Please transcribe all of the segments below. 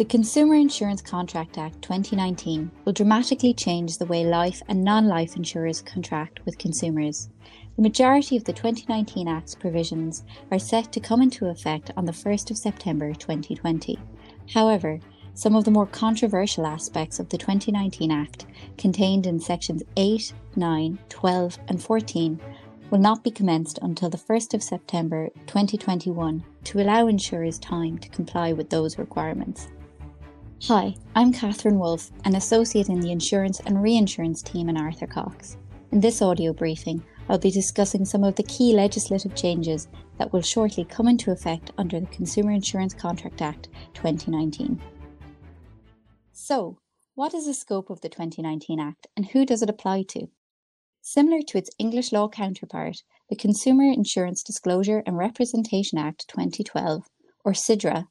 The Consumer Insurance Contract Act 2019 will dramatically change the way life and non life insurers contract with consumers. The majority of the 2019 Act's provisions are set to come into effect on the 1st of September 2020. However, some of the more controversial aspects of the 2019 Act, contained in sections 8, 9, 12, and 14, will not be commenced until the 1st of September 2021 to allow insurers time to comply with those requirements. Hi, I'm Catherine Wolfe, an associate in the insurance and reinsurance team in Arthur Cox. In this audio briefing, I'll be discussing some of the key legislative changes that will shortly come into effect under the Consumer Insurance Contract Act 2019. So, what is the scope of the 2019 Act and who does it apply to? Similar to its English law counterpart, the Consumer Insurance Disclosure and Representation Act 2012, or CIDRA,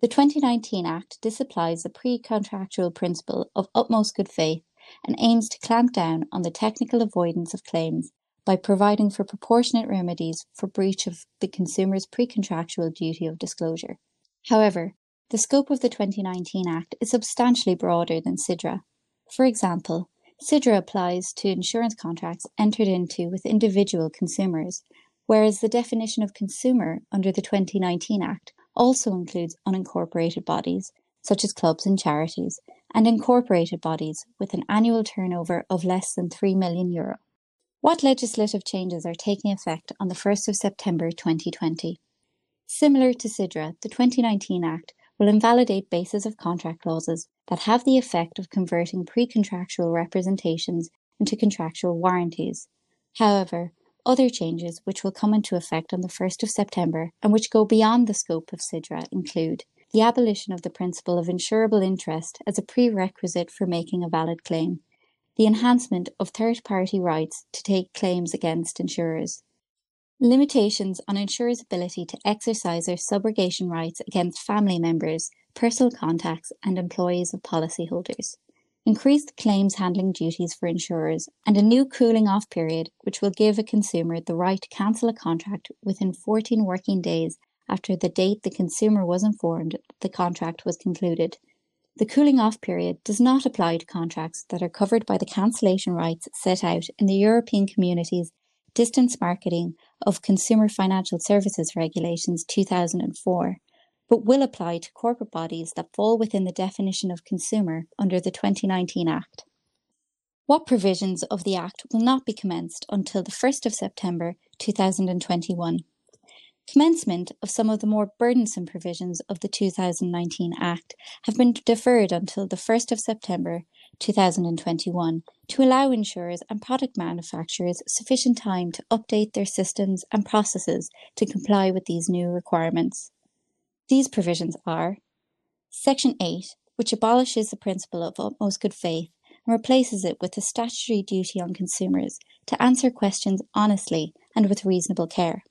the 2019 Act disapplies the pre-contractual principle of utmost good faith and aims to clamp down on the technical avoidance of claims by providing for proportionate remedies for breach of the consumer's pre-contractual duty of disclosure. However, the scope of the 2019 Act is substantially broader than CIDRA. For example, CIDRA applies to insurance contracts entered into with individual consumers, whereas the definition of consumer under the 2019 Act also includes unincorporated bodies, such as clubs and charities, and incorporated bodies with an annual turnover of less than 3 million euro. What legislative changes are taking effect on the 1st of September 2020? Similar to CIDRA, the 2019 Act will invalidate basis of contract clauses that have the effect of converting pre-contractual representations into contractual warranties. However, other changes which will come into effect on the 1st of September and which go beyond the scope of CIDRA include the abolition of the principle of insurable interest as a prerequisite for making a valid claim, the enhancement of third party rights to take claims against insurers, limitations on insurers' ability to exercise their subrogation rights against family members, personal contacts, and employees of policyholders increased claims handling duties for insurers, and a new cooling off period which will give a consumer the right to cancel a contract within 14 working days after the date the consumer was informed the contract was concluded. The cooling off period does not apply to contracts that are covered by the cancellation rights set out in the European Community's Distance Marketing of Consumer Financial Services Regulations 2004 but will apply to corporate bodies that fall within the definition of consumer under the 2019 Act. What provisions of the Act will not be commenced until the 1st of September 2021? Commencement of some of the more burdensome provisions of the 2019 Act have been deferred until the 1st of September 2021 to allow insurers and product manufacturers sufficient time to update their systems and processes to comply with these new requirements. These provisions are Section 8, which abolishes the principle of utmost good faith and replaces it with a statutory duty on consumers to answer questions honestly and with reasonable care.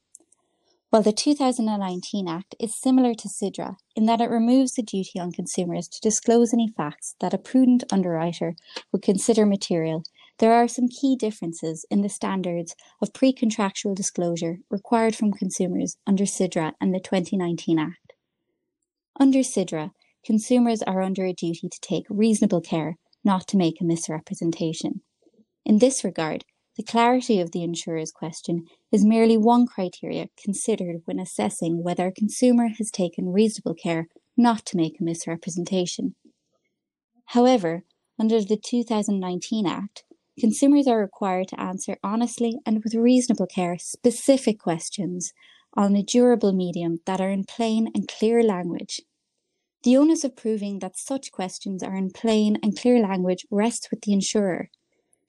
While the 2019 Act is similar to CIDRA in that it removes the duty on consumers to disclose any facts that a prudent underwriter would consider material, there are some key differences in the standards of pre contractual disclosure required from consumers under CIDRA and the 2019 Act. Under CIDRA, consumers are under a duty to take reasonable care not to make a misrepresentation. In this regard, the clarity of the insurer's question is merely one criteria considered when assessing whether a consumer has taken reasonable care not to make a misrepresentation. However, under the 2019 Act, consumers are required to answer honestly and with reasonable care specific questions on a durable medium that are in plain and clear language the onus of proving that such questions are in plain and clear language rests with the insurer.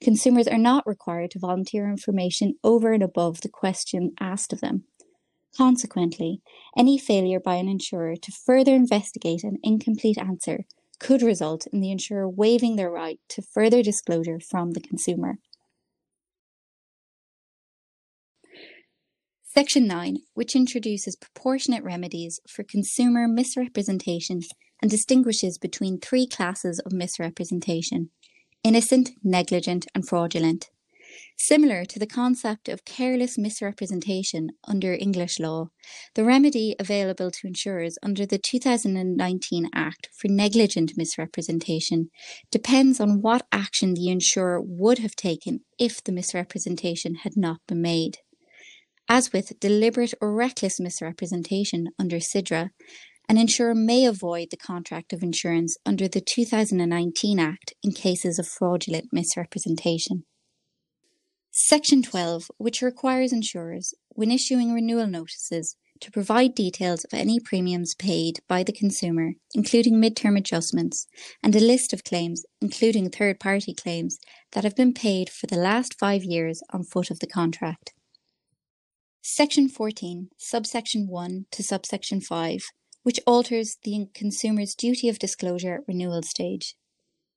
Consumers are not required to volunteer information over and above the question asked of them. Consequently, any failure by an insurer to further investigate an incomplete answer could result in the insurer waiving their right to further disclosure from the consumer. Section 9, which introduces proportionate remedies for consumer misrepresentation and distinguishes between three classes of misrepresentation innocent, negligent, and fraudulent. Similar to the concept of careless misrepresentation under English law, the remedy available to insurers under the 2019 Act for negligent misrepresentation depends on what action the insurer would have taken if the misrepresentation had not been made. As with deliberate or reckless misrepresentation under CIDRA, an insurer may avoid the contract of insurance under the 2019 Act in cases of fraudulent misrepresentation. Section 12, which requires insurers, when issuing renewal notices, to provide details of any premiums paid by the consumer, including midterm adjustments, and a list of claims, including third party claims, that have been paid for the last five years on foot of the contract. Section 14, subsection 1 to subsection 5, which alters the consumer's duty of disclosure at renewal stage.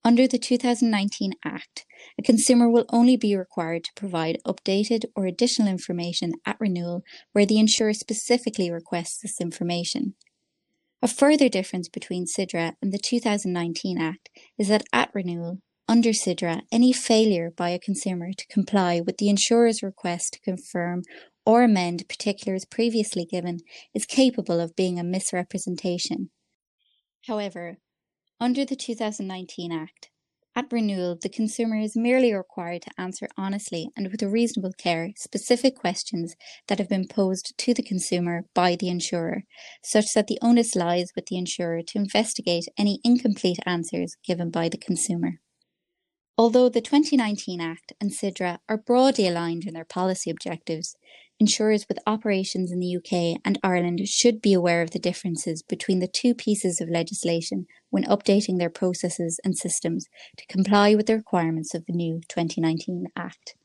Under the 2019 Act, a consumer will only be required to provide updated or additional information at renewal where the insurer specifically requests this information. A further difference between CIDRA and the 2019 Act is that at renewal, under CIDRA, any failure by a consumer to comply with the insurer's request to confirm or amend particulars previously given is capable of being a misrepresentation. However, under the 2019 Act, at renewal, the consumer is merely required to answer honestly and with reasonable care specific questions that have been posed to the consumer by the insurer, such that the onus lies with the insurer to investigate any incomplete answers given by the consumer. Although the 2019 Act and CIDRA are broadly aligned in their policy objectives, insurers with operations in the UK and Ireland should be aware of the differences between the two pieces of legislation when updating their processes and systems to comply with the requirements of the new 2019 Act.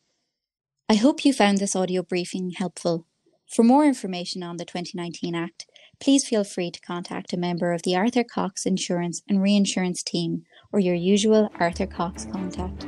I hope you found this audio briefing helpful. For more information on the 2019 Act, please feel free to contact a member of the Arthur Cox Insurance and Reinsurance team or your usual Arthur Cox contact.